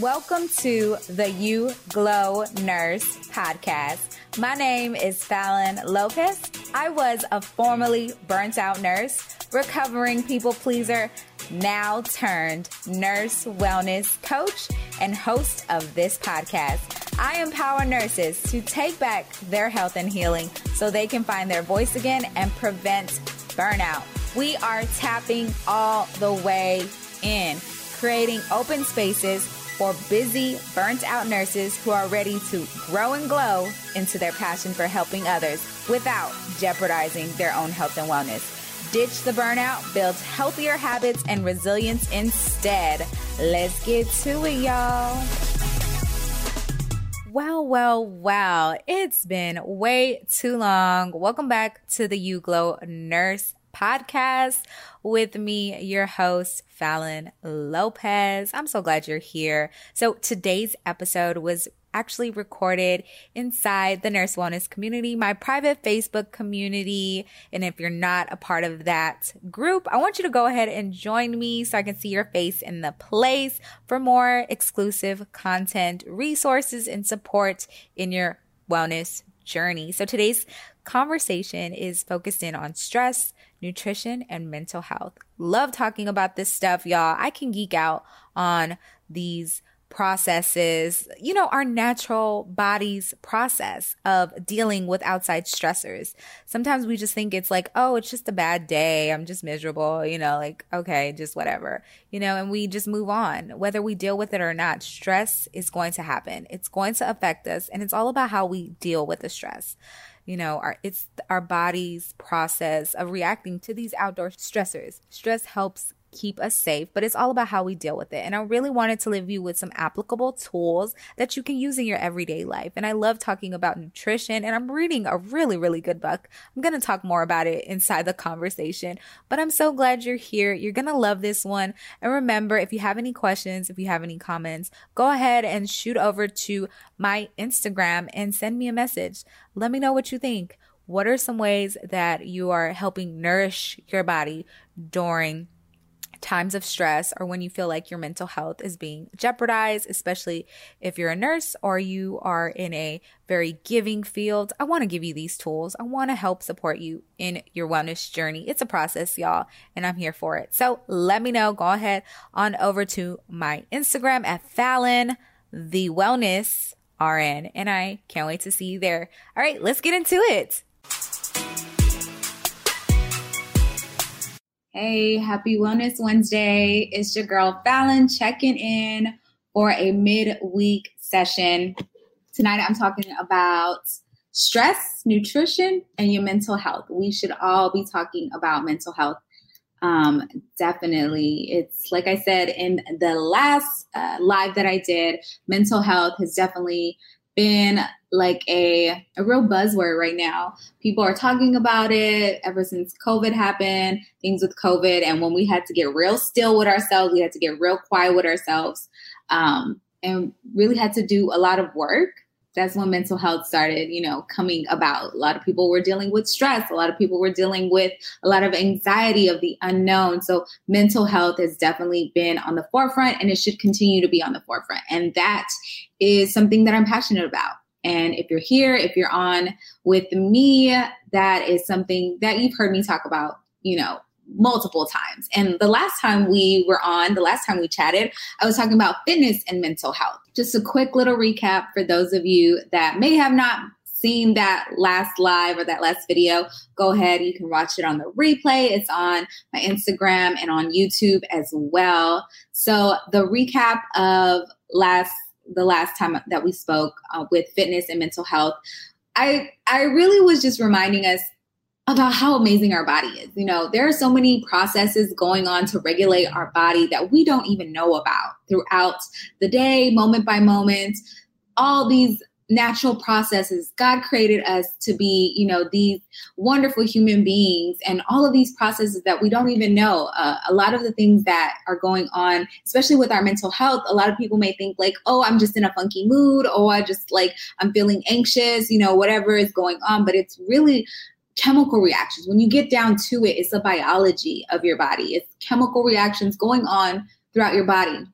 Welcome to the You Glow Nurse podcast. My name is Fallon Lopez. I was a formerly burnt out nurse, recovering people pleaser, now turned nurse wellness coach and host of this podcast. I empower nurses to take back their health and healing so they can find their voice again and prevent burnout. We are tapping all the way in, creating open spaces for busy, burnt out nurses who are ready to grow and glow into their passion for helping others without jeopardizing their own health and wellness. Ditch the burnout, build healthier habits and resilience instead. Let's get to it, y'all. Well, well, well, it's been way too long. Welcome back to the You Glow Nurse podcast with me, your host, Fallon Lopez. I'm so glad you're here. So today's episode was actually recorded inside the nurse wellness community, my private Facebook community. And if you're not a part of that group, I want you to go ahead and join me so I can see your face in the place for more exclusive content, resources, and support in your wellness journey. So today's conversation is focused in on stress, nutrition, and mental health. Love talking about this stuff, y'all. I can geek out on these processes, you know, our natural body's process of dealing with outside stressors. Sometimes we just think it's like, oh, it's just a bad day. I'm just miserable, you know, like, okay, just whatever, you know, and we just move on. Whether we deal with it or not, stress is going to happen. It's going to affect us, and it's all about how we deal with the stress you know our it's our body's process of reacting to these outdoor stressors. Stress helps keep us safe, but it's all about how we deal with it. And I really wanted to leave you with some applicable tools that you can use in your everyday life. And I love talking about nutrition, and I'm reading a really, really good book. I'm going to talk more about it inside the conversation, but I'm so glad you're here. You're going to love this one. And remember, if you have any questions, if you have any comments, go ahead and shoot over to my Instagram and send me a message. Let me know what you think. What are some ways that you are helping nourish your body during times of stress or when you feel like your mental health is being jeopardized, especially if you're a nurse or you are in a very giving field. I want to give you these tools. I want to help support you in your wellness journey. It's a process, y'all, and I'm here for it. So let me know. Go ahead on over to my Instagram at Fallon the Wellness RN, and I can't wait to see you there. All right, let's get into it. Hey, happy Wellness Wednesday. It's your girl Fallon checking in for a midweek session. Tonight I'm talking about stress, nutrition, and your mental health. We should all be talking about mental health. Um, definitely. It's like I said in the last uh, live that I did, mental health has definitely been like a, a real buzzword right now. People are talking about it ever since COVID happened, things with COVID. And when we had to get real still with ourselves, we had to get real quiet with ourselves um, and really had to do a lot of work that's when mental health started, you know, coming about. A lot of people were dealing with stress. A lot of people were dealing with a lot of anxiety of the unknown. So mental health has definitely been on the forefront and it should continue to be on the forefront. And that is something that I'm passionate about. And if you're here, if you're on with me, that is something that you've heard me talk about, you know, multiple times. And the last time we were on, the last time we chatted, I was talking about fitness and mental health. Just a quick little recap for those of you that may have not seen that last live or that last video, go ahead. You can watch it on the replay. It's on my Instagram and on YouTube as well. So the recap of last the last time that we spoke uh, with fitness and mental health, I I really was just reminding us about how amazing our body is. You know, there are so many processes going on to regulate our body that we don't even know about throughout the day, moment by moment. All these natural processes. God created us to be, you know, these wonderful human beings and all of these processes that we don't even know. Uh, a lot of the things that are going on, especially with our mental health, a lot of people may think like, oh, I'm just in a funky mood, or I just like, I'm feeling anxious, you know, whatever is going on. But it's really chemical reactions. When you get down to it, it's the biology of your body. It's chemical reactions going on throughout your body.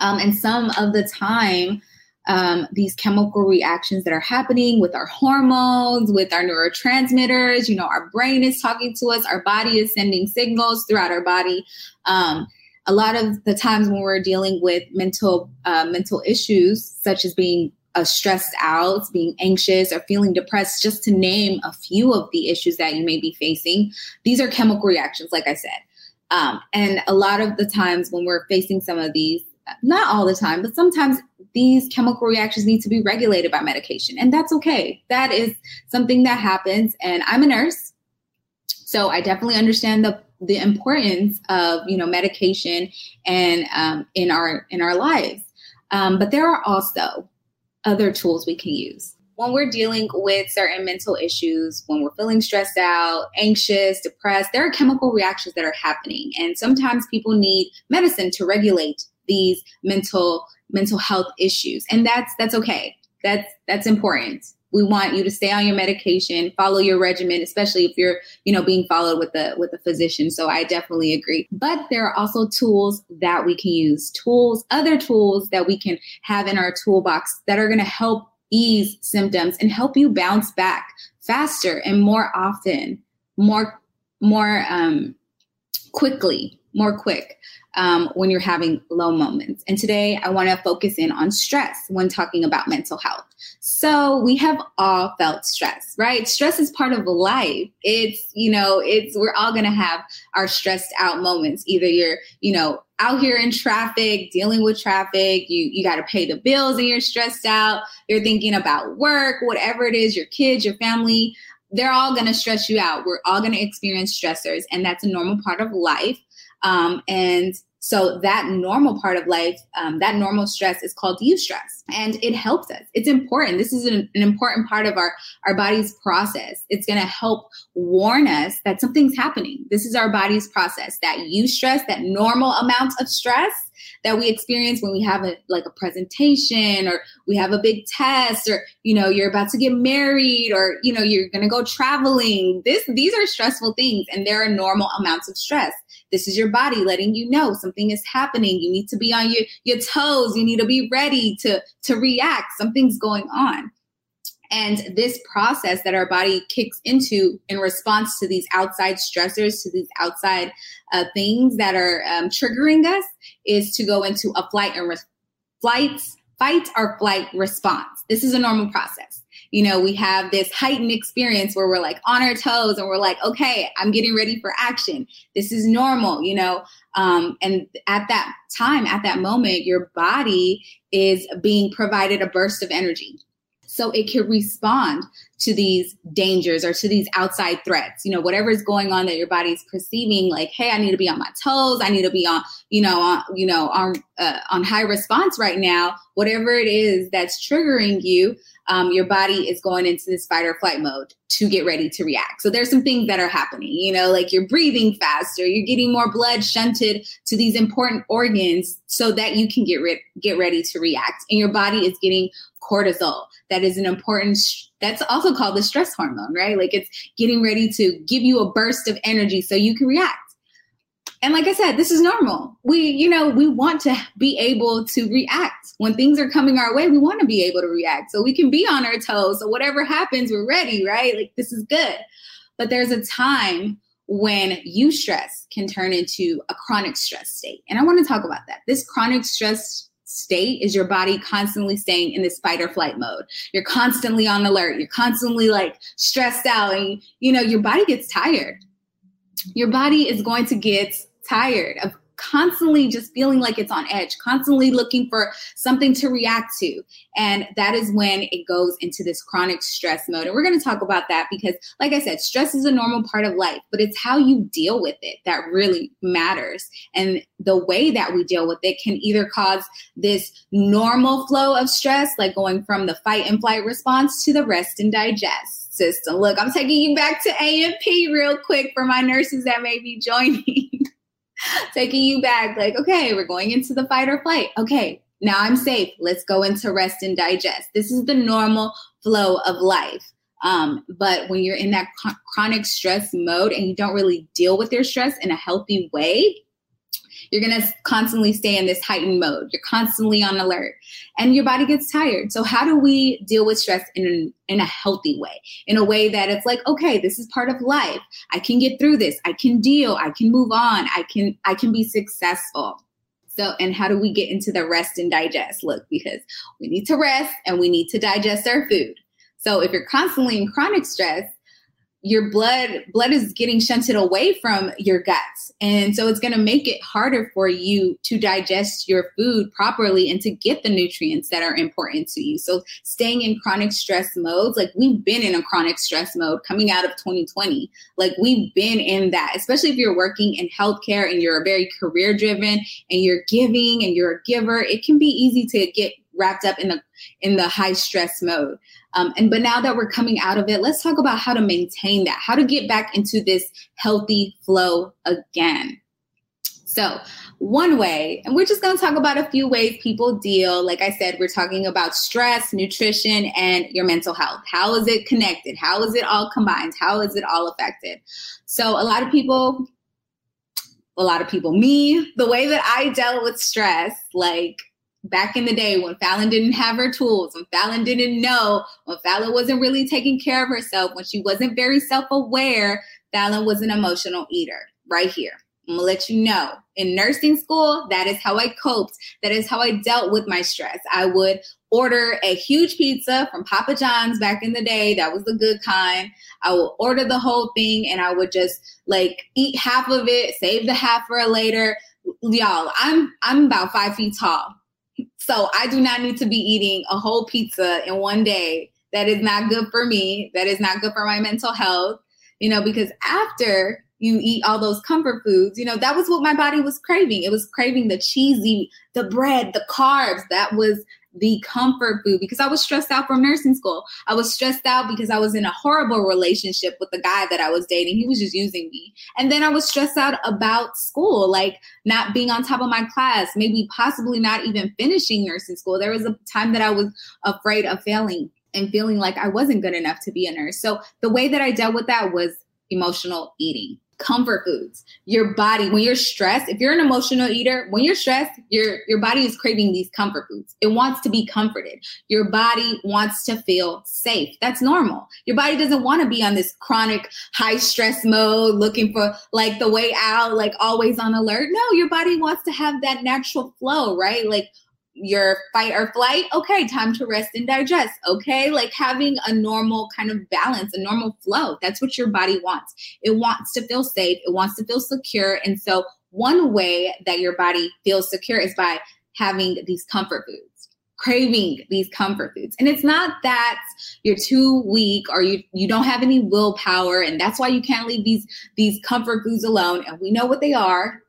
Um, and some of the time, um, these chemical reactions that are happening with our hormones, with our neurotransmitters. You know, our brain is talking to us, our body is sending signals throughout our body. Um, a lot of the times when we're dealing with mental uh, mental issues, such as being uh, stressed out, being anxious, or feeling depressed, just to name a few of the issues that you may be facing, these are chemical reactions, like I said. Um, and a lot of the times when we're facing some of these, not all the time, but sometimes these chemical reactions need to be regulated by medication. And that's okay. That is something that happens. And I'm a nurse. So I definitely understand the the importance of you know medication and um, in our in our lives. Um, but there are also other tools we can use when we're dealing with certain mental issues, when we're feeling stressed out, anxious, depressed. There are chemical reactions that are happening, and sometimes people need medicine to regulate these mental mental health issues, and that's that's okay. That's that's important. We want you to stay on your medication, follow your regimen, especially if you're, you know, being followed with a with a physician. So I definitely agree. But there are also tools that we can use, tools, other tools that we can have in our toolbox that are going to help ease symptoms and help you bounce back faster and more often, more more um, quickly, more quick um, when you're having low moments. And today I want to focus in on stress when talking about mental health. So we have all felt stress, right? Stress is part of life. It's, you know, it's, we're all going to have our stressed out moments. Either you're, you know, out here in traffic, dealing with traffic, you, you got to pay the bills and you're stressed out. You're thinking about work, whatever it is, your kids, your family, they're all going to stress you out. We're all going to experience stressors and that's a normal part of life. Um, and so that normal part of life, um, that normal stress is called eustress, and it helps us. It's important. This is an, an important part of our our body's process. It's going to help warn us that something's happening. This is our body's process. That eustress, that normal amount of stress that we experience when we have a like a presentation or we have a big test or you know you're about to get married or you know you're going to go traveling this these are stressful things and there are normal amounts of stress this is your body letting you know something is happening. You need to be on your, your toes. You need to be ready to, to react. Something's going on. And this process that our body kicks into in response to these outside stressors, to these outside uh, things that are um, triggering us, is to go into a flight and re- flights, fight or flight response. This is a normal process you know, we have this heightened experience where we're like on our toes and we're like, okay, I'm getting ready for action. This is normal, you know. Um, and at that time, at that moment, your body is being provided a burst of energy. So it can respond to these dangers or to these outside threats, you know, whatever is going on that your body's perceiving, like, hey, I need to be on my toes. I need to be on, you know, on, you know, on, uh, on high response right now. Whatever it is that's triggering you, um, your body is going into this fight or flight mode to get ready to react. So there's some things that are happening, you know, like you're breathing faster, you're getting more blood shunted to these important organs so that you can get re- get ready to react. And your body is getting cortisol. That is an important that's also called the stress hormone, right? Like it's getting ready to give you a burst of energy so you can react. And like I said, this is normal. We, you know, we want to be able to react. When things are coming our way, we want to be able to react. So we can be on our toes. So whatever happens, we're ready, right? Like this is good. But there's a time when you stress can turn into a chronic stress state. And I want to talk about that. This chronic stress state is your body constantly staying in this fight or flight mode. You're constantly on alert. You're constantly like stressed out and you know your body gets tired. Your body is going to get tired of constantly just feeling like it's on edge, constantly looking for something to react to. And that is when it goes into this chronic stress mode. And we're going to talk about that because, like I said, stress is a normal part of life, but it's how you deal with it that really matters. And the way that we deal with it can either cause this normal flow of stress, like going from the fight and flight response to the rest and digest system. Look, I'm taking you back to A&P real quick for my nurses that may be joining. taking you back like okay we're going into the fight or flight. Okay now i'm safe. Let's go into rest and digest. This is the normal flow of life. Um, but when you're in that chronic stress mode and you don't really deal with your stress in a healthy way You're going to constantly stay in this heightened mode. You're constantly on alert and your body gets tired. So how do we deal with stress in in a healthy way? In a way that it's like, okay, this is part of life. I can get through this. I can deal. I can move on. I can I can be successful. So, and how do we get into the rest and digest? Look, because we need to rest and we need to digest our food. So, if you're constantly in chronic stress, your blood blood is getting shunted away from your guts. And so it's going to make it harder for you to digest your food properly and to get the nutrients that are important to you. So staying in chronic stress modes like we've been in a chronic stress mode coming out of 2020 like we've been in that especially if you're working in healthcare and you're very career driven and you're giving and you're a giver it can be easy to get wrapped up in the in the high stress mode um, and but now that we're coming out of it, let's talk about how to maintain that, how to get back into this healthy flow again. So, one way, and we're just going to talk about a few ways people deal. Like I said, we're talking about stress, nutrition, and your mental health. How is it connected? How is it all combined? How is it all affected? So, a lot of people, a lot of people, me, the way that I dealt with stress, like back in the day when Fallon didn't have her tools, when Fallon didn't know, when Fallon wasn't really taking care of herself, when she wasn't very self aware, Fallon was an emotional eater right here. I'm gonna let you know. In nursing school, that is how I coped. That is how I dealt with my stress. I would order a huge pizza from Papa John's back in the day. That was the good kind. I would order the whole thing and I would just like eat half of it, save the half for later. Y'all, I'm I'm about five feet tall. So I do not need to be eating a whole pizza in one day. That is not good for me. That is not good for my mental health, you know, because after you eat all those comfort foods, you know, that was what my body was craving. It was craving the cheesy, the bread, the carbs. That was the comfort food because I was stressed out from nursing school. I was stressed out because I was in a horrible relationship with the guy that I was dating. He was just using me. And then I was stressed out about school, like not being on top of my class, maybe possibly not even finishing nursing school. There was a time that I was afraid of failing and feeling like I wasn't good enough to be a nurse. So the way that I dealt with that was emotional eating comfort foods. Your body, when you're stressed, if you're an emotional eater, when you're stressed, your your body is craving these comfort foods. It wants to be comforted. Your body wants to feel safe. That's normal. Your body doesn't want to be on this chronic high stress mode looking for like the way out, like always on alert. No, your body wants to have that natural flow, right? Like your fight or flight okay time to rest and digest okay? Like having a normal kind of balance a normal flow. That's what your body wants. It wants to feel safe. It wants to feel secure. And so one way that your body feels secure is by having these comfort foods craving these comfort foods. And it's not that you're too weak or you you don't have any willpower and that's why you can't leave these these comfort foods alone. And we know what they are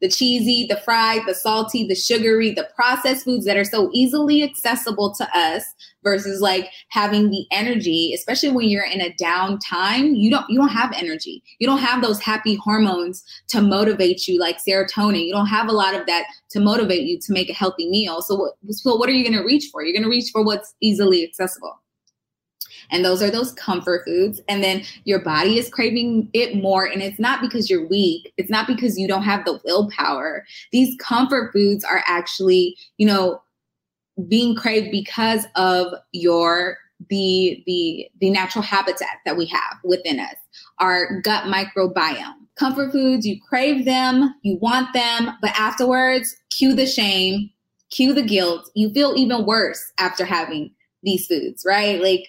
the cheesy, the fried, the salty, the sugary, the processed foods that are so easily accessible to us versus like having the energy, especially when you're in a down time, you don't you don't have energy. You don't have those happy hormones to motivate you like serotonin. You don't have a lot of that to motivate you to make a healthy meal. So what so what are you going to reach for? You're going to reach for what's easily accessible. And those are those comfort foods. And then your body is craving it more. And it's not because you're weak, it's not because you don't have the willpower. These comfort foods are actually, you know, being craved because of your the the the natural habitat that we have within us our gut microbiome comfort foods you crave them you want them but afterwards cue the shame cue the guilt you feel even worse after having these foods right like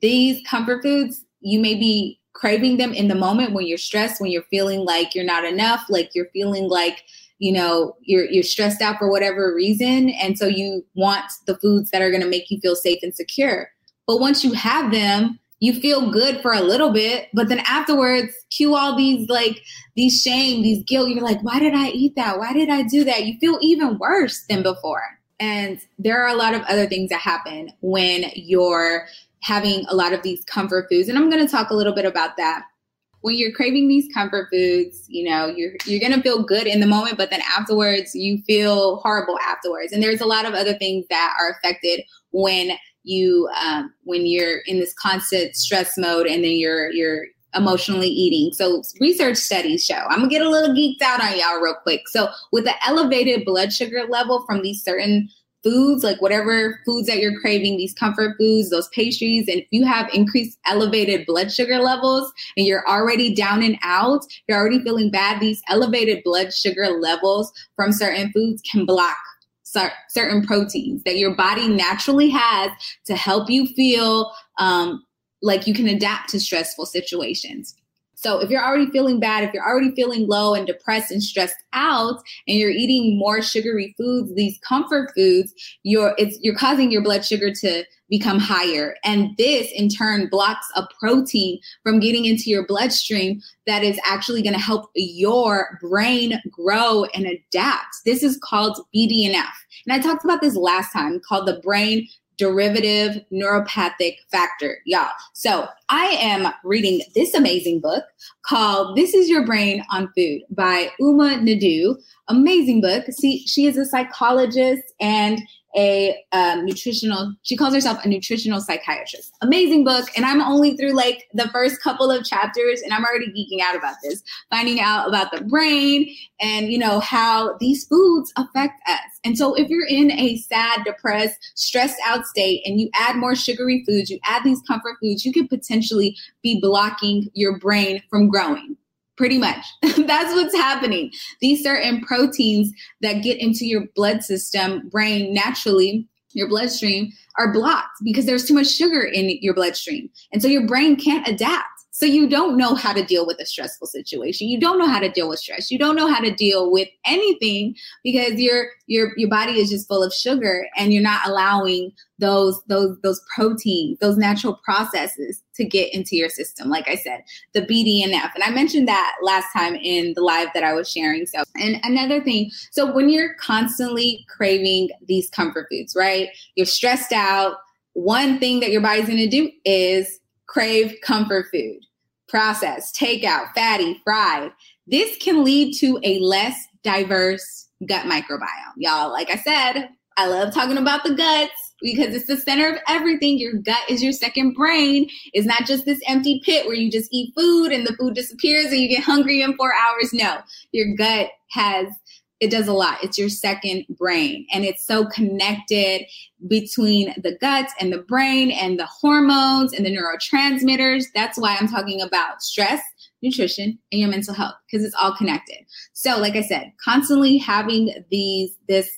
these comfort foods, you may be craving them in the moment when you're stressed, when you're feeling like you're not enough, like you're feeling like you know you're you're stressed out for whatever reason. And so you want the foods that are going to make you feel safe and secure. But once you have them you feel good for a little bit but then afterwards cue all these like these shame these guilt. You're like why did i eat that? Why did i do that? You feel even worse than before. And there are a lot of other things that happen when you're having a lot of these comfort foods. And I'm going to talk a little bit about that. When you're craving these comfort foods, you know, you're you're going to feel good in the moment, but then afterwards you feel horrible afterwards. And there's a lot of other things that are affected when you um, when you're in this constant stress mode and then you're you're emotionally eating. So research studies show. I'm gonna get a little geeked out on y'all real quick. So with the elevated blood sugar level from these certain foods, like whatever foods that you're craving, these comfort foods, those pastries, and if you have increased elevated blood sugar levels and you're already down and out, you're already feeling bad, these elevated blood sugar levels from certain foods can block certain proteins that your body naturally has to help you feel um, like you can adapt to stressful situations. So if you're already feeling bad, if you're already feeling low and depressed and stressed out and you're eating more sugary foods, these comfort foods, you're it's you're causing your blood sugar to become higher. And this in turn blocks a protein from getting into your bloodstream that is actually going to help your brain grow and adapt. This is called BDNF. And I talked about this last time called the brain derivative neuropathic factor, y'all. So I am reading this amazing book called This Is Your Brain on Food by Uma Naidoo. Amazing book. See, she is a psychologist and a um, nutritional, she calls herself a nutritional psychiatrist. Amazing book. And I'm only through like the first couple of chapters and I'm already geeking out about this, finding out about the brain and, you know, how these foods affect us. And so if you're in a sad, depressed, stressed out state and you add more sugary foods, you add these comfort foods, you could potentially be blocking your brain from growing pretty much. That's what's happening. These certain proteins that get into your blood system, brain naturally, your bloodstream, are blocked because there's too much sugar in your bloodstream. And so your brain can't adapt. So you don't know how to deal with a stressful situation. You don't know how to deal with stress. You don't know how to deal with anything because your your your body is just full of sugar and you're not allowing those those those proteins, those natural processes to get into your system. Like I said, the BDNF. And I mentioned that last time in the live that I was sharing. So, and another thing, so when you're constantly craving these comfort foods, right? You're stressed out, one thing that your body's to do is crave comfort food, processed, takeout, fatty, fried. This can lead to a less diverse gut microbiome. Y'all, like I said, I love talking about the guts because it's the center of everything. Your gut is your second brain. It's not just this empty pit where you just eat food and the food disappears and you get hungry in four hours. No, your gut has it does a lot. It's your second brain. And it's so connected between the guts and the brain and the hormones and the neurotransmitters. That's why I'm talking about stress, nutrition, and your mental health, because it's all connected. So, like I said, constantly having these, this,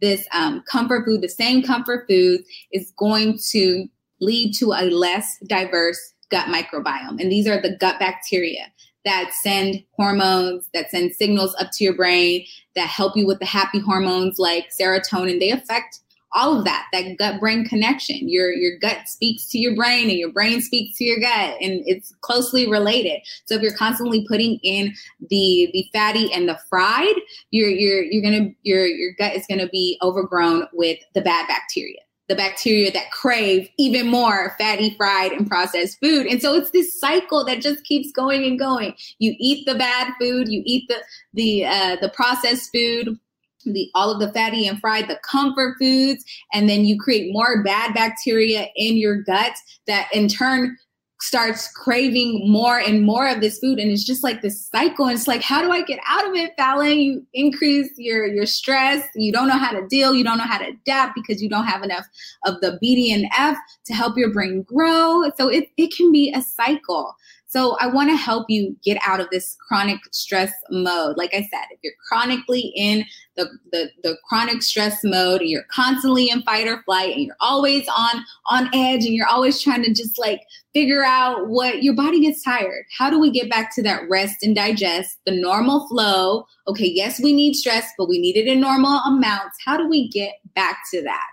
this um, comfort food, the same comfort food is going to lead to a less diverse gut microbiome. And these are the gut bacteria that send hormones, that send signals up to your brain, that help you with the happy hormones like serotonin. They affect all of that, that gut brain connection. Your your gut speaks to your brain and your brain speaks to your gut and it's closely related. So if you're constantly putting in the the fatty and the fried, you're you're you're to your your gut is to be overgrown with the bad bacteria the bacteria that crave even more fatty, fried, and processed food. And so it's this cycle that just keeps going and going. You eat the bad food, you eat the the uh, the processed food, the all of the fatty and fried, the comfort foods, and then you create more bad bacteria in your gut that in turn starts craving more and more of this food and it's just like this cycle and it's like how do i get out of it fallon? You increase your your stress. You don't know how to deal. You don't know how to adapt because you don't have enough of the bdnf to help your brain grow. So it, it can be a cycle so I want to help you get out of this chronic stress mode. Like I said, if you're chronically in the, the, the chronic stress mode and you're constantly in fight or flight and you're always on on edge and you're always trying to just like figure out what your body gets tired. How do we get back to that rest and digest, the normal flow? Okay, yes, we need stress, but we need it in normal amounts. How do we get back to that?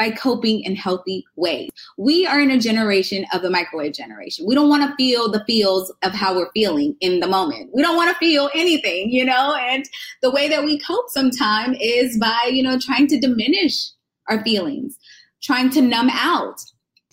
By coping in healthy ways. We are in a generation of the microwave generation. We don't want to feel the feels of how we're feeling in the moment. We don't want to feel anything, you know, and the way that we cope sometimes is by, you know, trying to diminish our feelings, trying to numb out.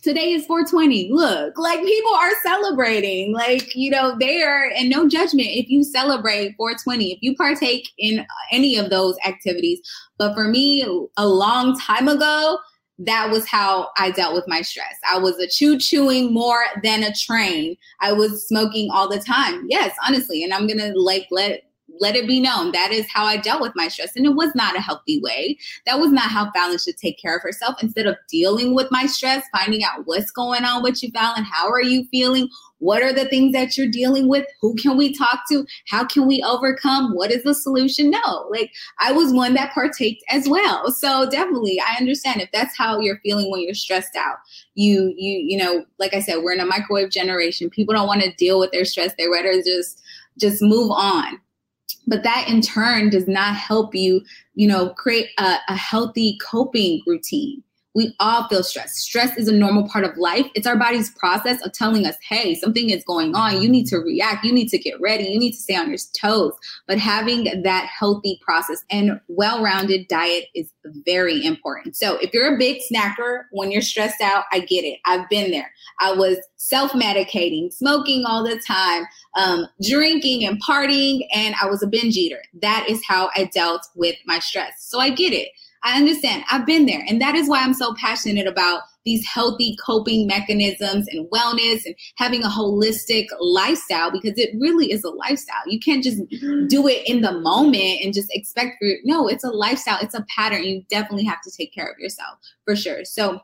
Today is 420. Look, like people are celebrating. Like, you know, they are, and no judgment if you celebrate 420, if you partake in any of those activities. But for me, a long time ago, that was how I dealt with my stress. I was a chew chewing more than a train. I was smoking all the time. Yes, honestly. And I'm to like let let it be known that is how I dealt with my stress. And it was not a healthy way. That was not how Fallon should take care of herself. Instead of dealing with my stress, finding out what's going on with you, Fallon, how are you feeling? What are the things that you're dealing with? Who can we talk to? How can we overcome? What is the solution? No, like I was one that partaked as well. So definitely, I understand if that's how you're feeling when you're stressed out. You, you, you know, like I said, we're in a microwave generation. People don't want to deal with their stress. They rather just, just move on but that in turn does not help you you know create a, a, healthy coping routine we all feel stress. Stress is a normal part of life. It's our body's process of telling us, hey, something is going on. You need to react. You need to get ready. You need to stay on your toes. But having that healthy process and well rounded diet is very important. So if you're a big snacker when you're stressed out, I get it. I've been there. I was self medicating, smoking all the time, um, drinking and partying, and I was a binge eater. That is how I dealt with my stress. So I get it. I understand. I've been there. And that is why I'm so passionate about these healthy coping mechanisms and wellness and having a holistic lifestyle because it really is a lifestyle. You can't just mm-hmm. do it in the moment and just expect for no, it's a lifestyle, it's a pattern. You definitely have to take care of yourself for sure. So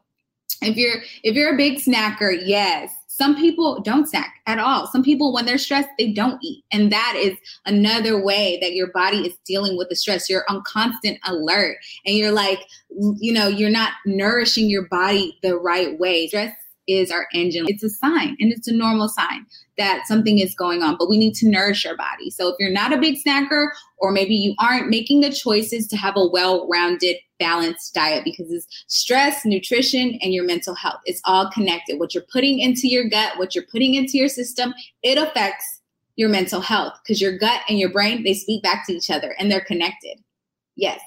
if you're if you're a big snacker, yes, some people don't snack at all. Some people, when they're stressed, they don't eat. And that is another way that your body is dealing with the stress. You're on constant alert and you're like, you know, you're not nourishing your body the right way. Stress is our engine. It's a sign and it's a normal sign that something is going on, but we need to nourish our body. So if you're not a big snacker, or maybe you aren't making the choices to have a well rounded, balanced diet because it's stress, nutrition, and your mental health. It's all connected. What you're putting into your gut, what you're putting into your system, it affects your mental health because your gut and your brain, they speak back to each other and they're connected. Yes,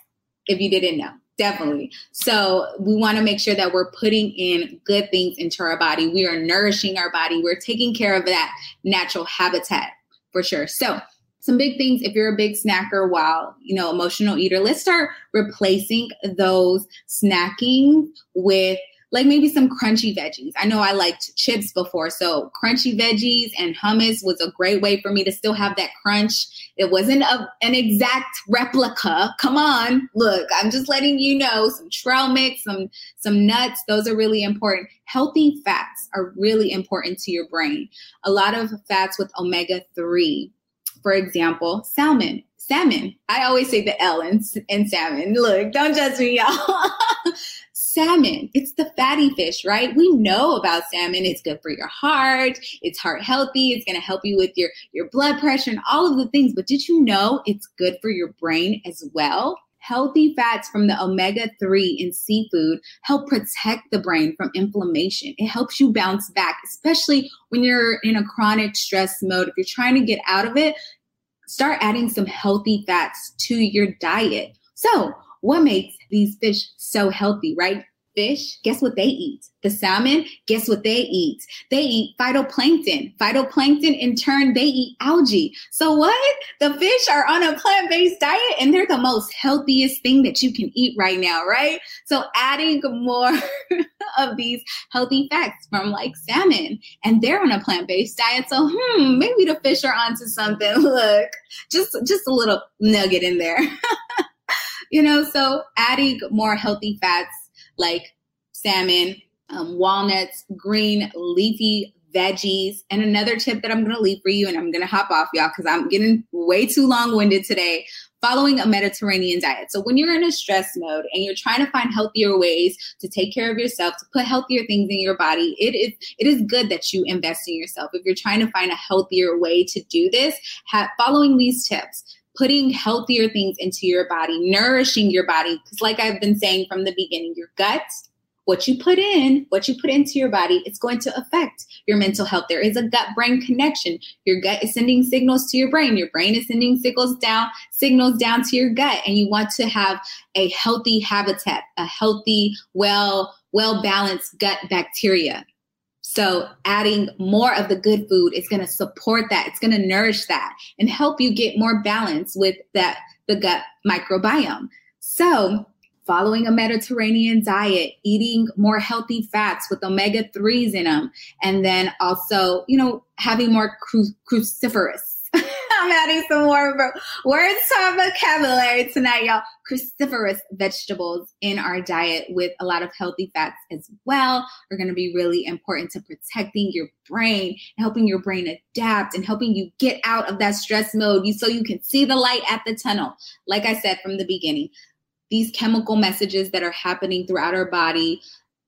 if you didn't know. Definitely. So we want to make sure that we're putting in good things into our body. We are nourishing our body. We're taking care of that natural habitat for sure. So some big things if you're a big snacker while you know emotional eater let's start replacing those snacking with like maybe some crunchy veggies. I know I liked chips before, so crunchy veggies and hummus was a great way for me to still have that crunch. It wasn't a, an exact replica. Come on, look, I'm just letting you know some trail mix, some some nuts. Those are really important. Healthy fats are really important to your brain. A lot of fats with omega three, for example, salmon salmon. I always say the L in, in salmon. Look, don't judge me, y'all. salmon. It's the fatty fish, right? We know about salmon. It's good for your heart. It's heart healthy. It's going to help you with your, your blood pressure and all of the things. But did you know it's good for your brain as well? Healthy fats from the omega 3 in seafood help protect the brain from inflammation. It helps you bounce back, especially when you're in a chronic stress mode. If you're trying to get out of it, start adding some healthy fats to your diet. So, what makes these fish so healthy, right? Fish, guess what they eat? The salmon, guess what they eat? They eat phytoplankton. Phytoplankton, in turn, they eat algae. So, what? The fish are on a plant based diet and they're the most healthiest thing that you can eat right now, right? So, adding more of these healthy fats from like salmon, and they're on a plant based diet. So, hmm, maybe the fish are onto something. Look, just just a little nugget in there. you know, so adding more healthy fats like salmon, um, walnuts, green leafy veggies. And another tip that I'm going to leave for you, and I'm going to hop off, y'all, because I'm getting way too long winded today. Following a Mediterranean diet. So, when you're in a stress mode and you're trying to find healthier ways to take care of yourself, to put healthier things in your body, it is it is good that you invest in yourself. If you're trying to find a healthier way to do this, have, following these tips, putting healthier things into your body, nourishing your body. Because, like I've been saying from the beginning, your gut, what you put in, what you put into your body, it's going to affect your mental health. There is a gut brain connection. Your gut is sending signals to your brain. Your brain is sending signals down, signals down to your gut. And you want to have a healthy habitat, a healthy, well, well balanced gut bacteria. So adding more of the good food is going to support that. It's going to nourish that and help you get more balance with that the gut microbiome. So following a Mediterranean diet, eating more healthy fats with omega 3s in them, and then also, you know, having more cru- cruciferous. I'm adding some more words to our vocabulary tonight, y'all. Cruciferous vegetables in our diet with a lot of healthy fats as well are going to be really important to protecting your brain, helping your brain adapt, and helping you get out of that stress mode so you can see the light at the tunnel. Like I said from the beginning, these chemical messages that are happening throughout our body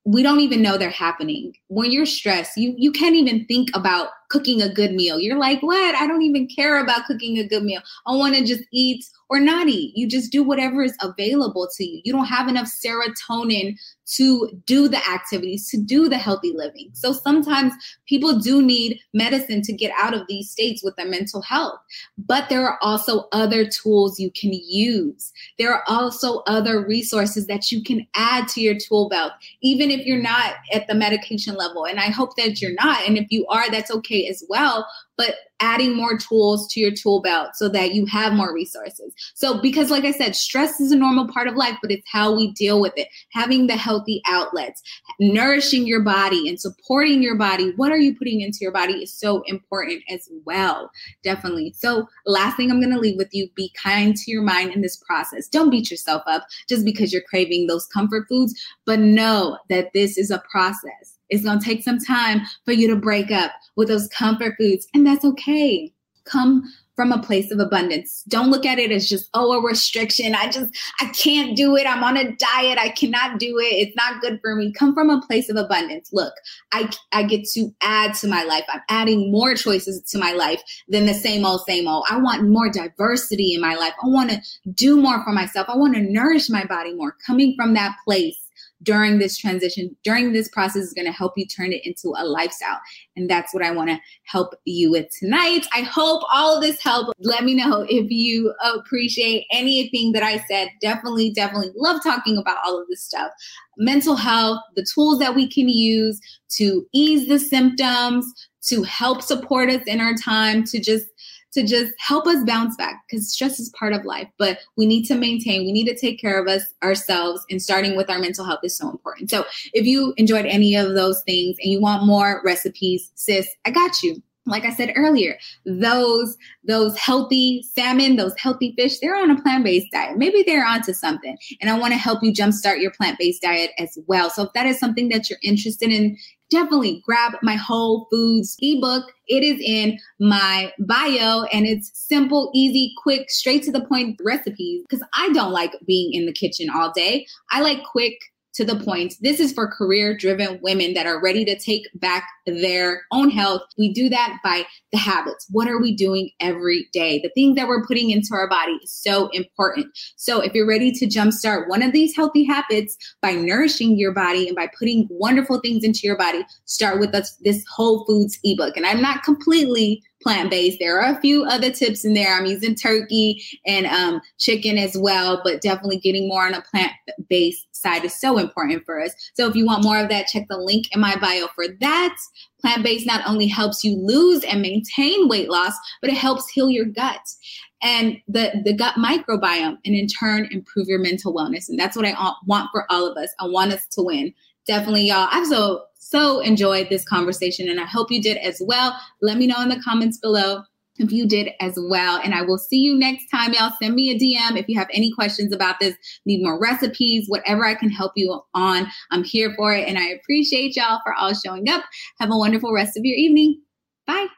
we don't even know they're happening when you're stressed you you can't even think about cooking a good meal you're like what i don't even care about cooking a good meal i want to just eat or not eat. You just do whatever is available to you. You don't have enough serotonin to do the activities, to do the healthy living. So sometimes people do need medicine to get out of these states with their mental health. But there are also other tools you can use. There are also other resources that you can add to your tool belt, even if you're not at the medication level. And I hope that you're not. And if you are, that's okay as well but adding more tools to your tool belt so that you have more resources. So, because like I said, stress is a normal part of life, but it's how we deal with it. Having the healthy outlets, nourishing your body and supporting your body. What are you putting into your body is so important as well. Definitely. So, last thing I'm going to leave with you be kind to your mind in this process. Don't beat yourself up just because you're craving those comfort foods, but know that this is a process it's going to take some time for you to break up with those comfort foods, and that's okay. Come from a place of abundance. Don't look at it as just, oh, a restriction. I just, I can't do it. I'm on a diet. I cannot do it. It's not good for me. Come from a place of abundance. Look, I, I get to add to my life. I'm adding more choices to my life than the same old, same old. I want more diversity in my life. I want to do more for myself. I want to nourish my body more. Coming from that place during this transition, during this process is going to help you turn it into a lifestyle. And that's what I want to help you with tonight. I hope all of this helped. Let me know if you appreciate anything that I said. Definitely, definitely love talking about all of this stuff. Mental health, the tools that we can use to ease the symptoms, to help support us in our time, to just to just help us bounce back because stress is part of life. But we need to maintain, we need to take care of us ourselves, and starting with our mental health is so important. So if you enjoyed any of those things and you want more recipes, sis, I got you like I said earlier, those those healthy salmon, those healthy fish, they're on a plant-based diet. Maybe they're onto something. And I want to help you jumpstart your plant-based diet as well. So if that is something that you're interested in, definitely grab my Whole Foods ebook. It is in my bio and it's simple, easy, quick, straight to the point recipes because I don't like being in the kitchen all day. I like quick, to the point. This is for career driven women that are ready to take back their own health. We do that by the habits. What are we doing every day? The things that we're putting into our body is so important. So if you're ready to jumpstart one of these healthy habits by nourishing your body and by putting wonderful things into your body, start with us, this Whole Foods ebook. And I'm not completely plant based. There are a few other tips in there. I'm using turkey and um, chicken as well, but definitely getting more on a plant based side is so important for us. So if you want more of that, check the link in my bio for that. Plant based not only helps you lose and maintain weight loss, but it helps heal your gut and the the gut microbiome and in turn improve your mental wellness and that's what i want for all of us i want us to win definitely y'all i've so so enjoyed this conversation and I hope you did as well. Let me know in the comments below if you did as well. And I will see you next time, y'all. Send me a DM if you have any questions about this, need more recipes, whatever I can help you on. I'm here for it. And I appreciate y'all for all showing up. Have a wonderful rest of your evening. Bye.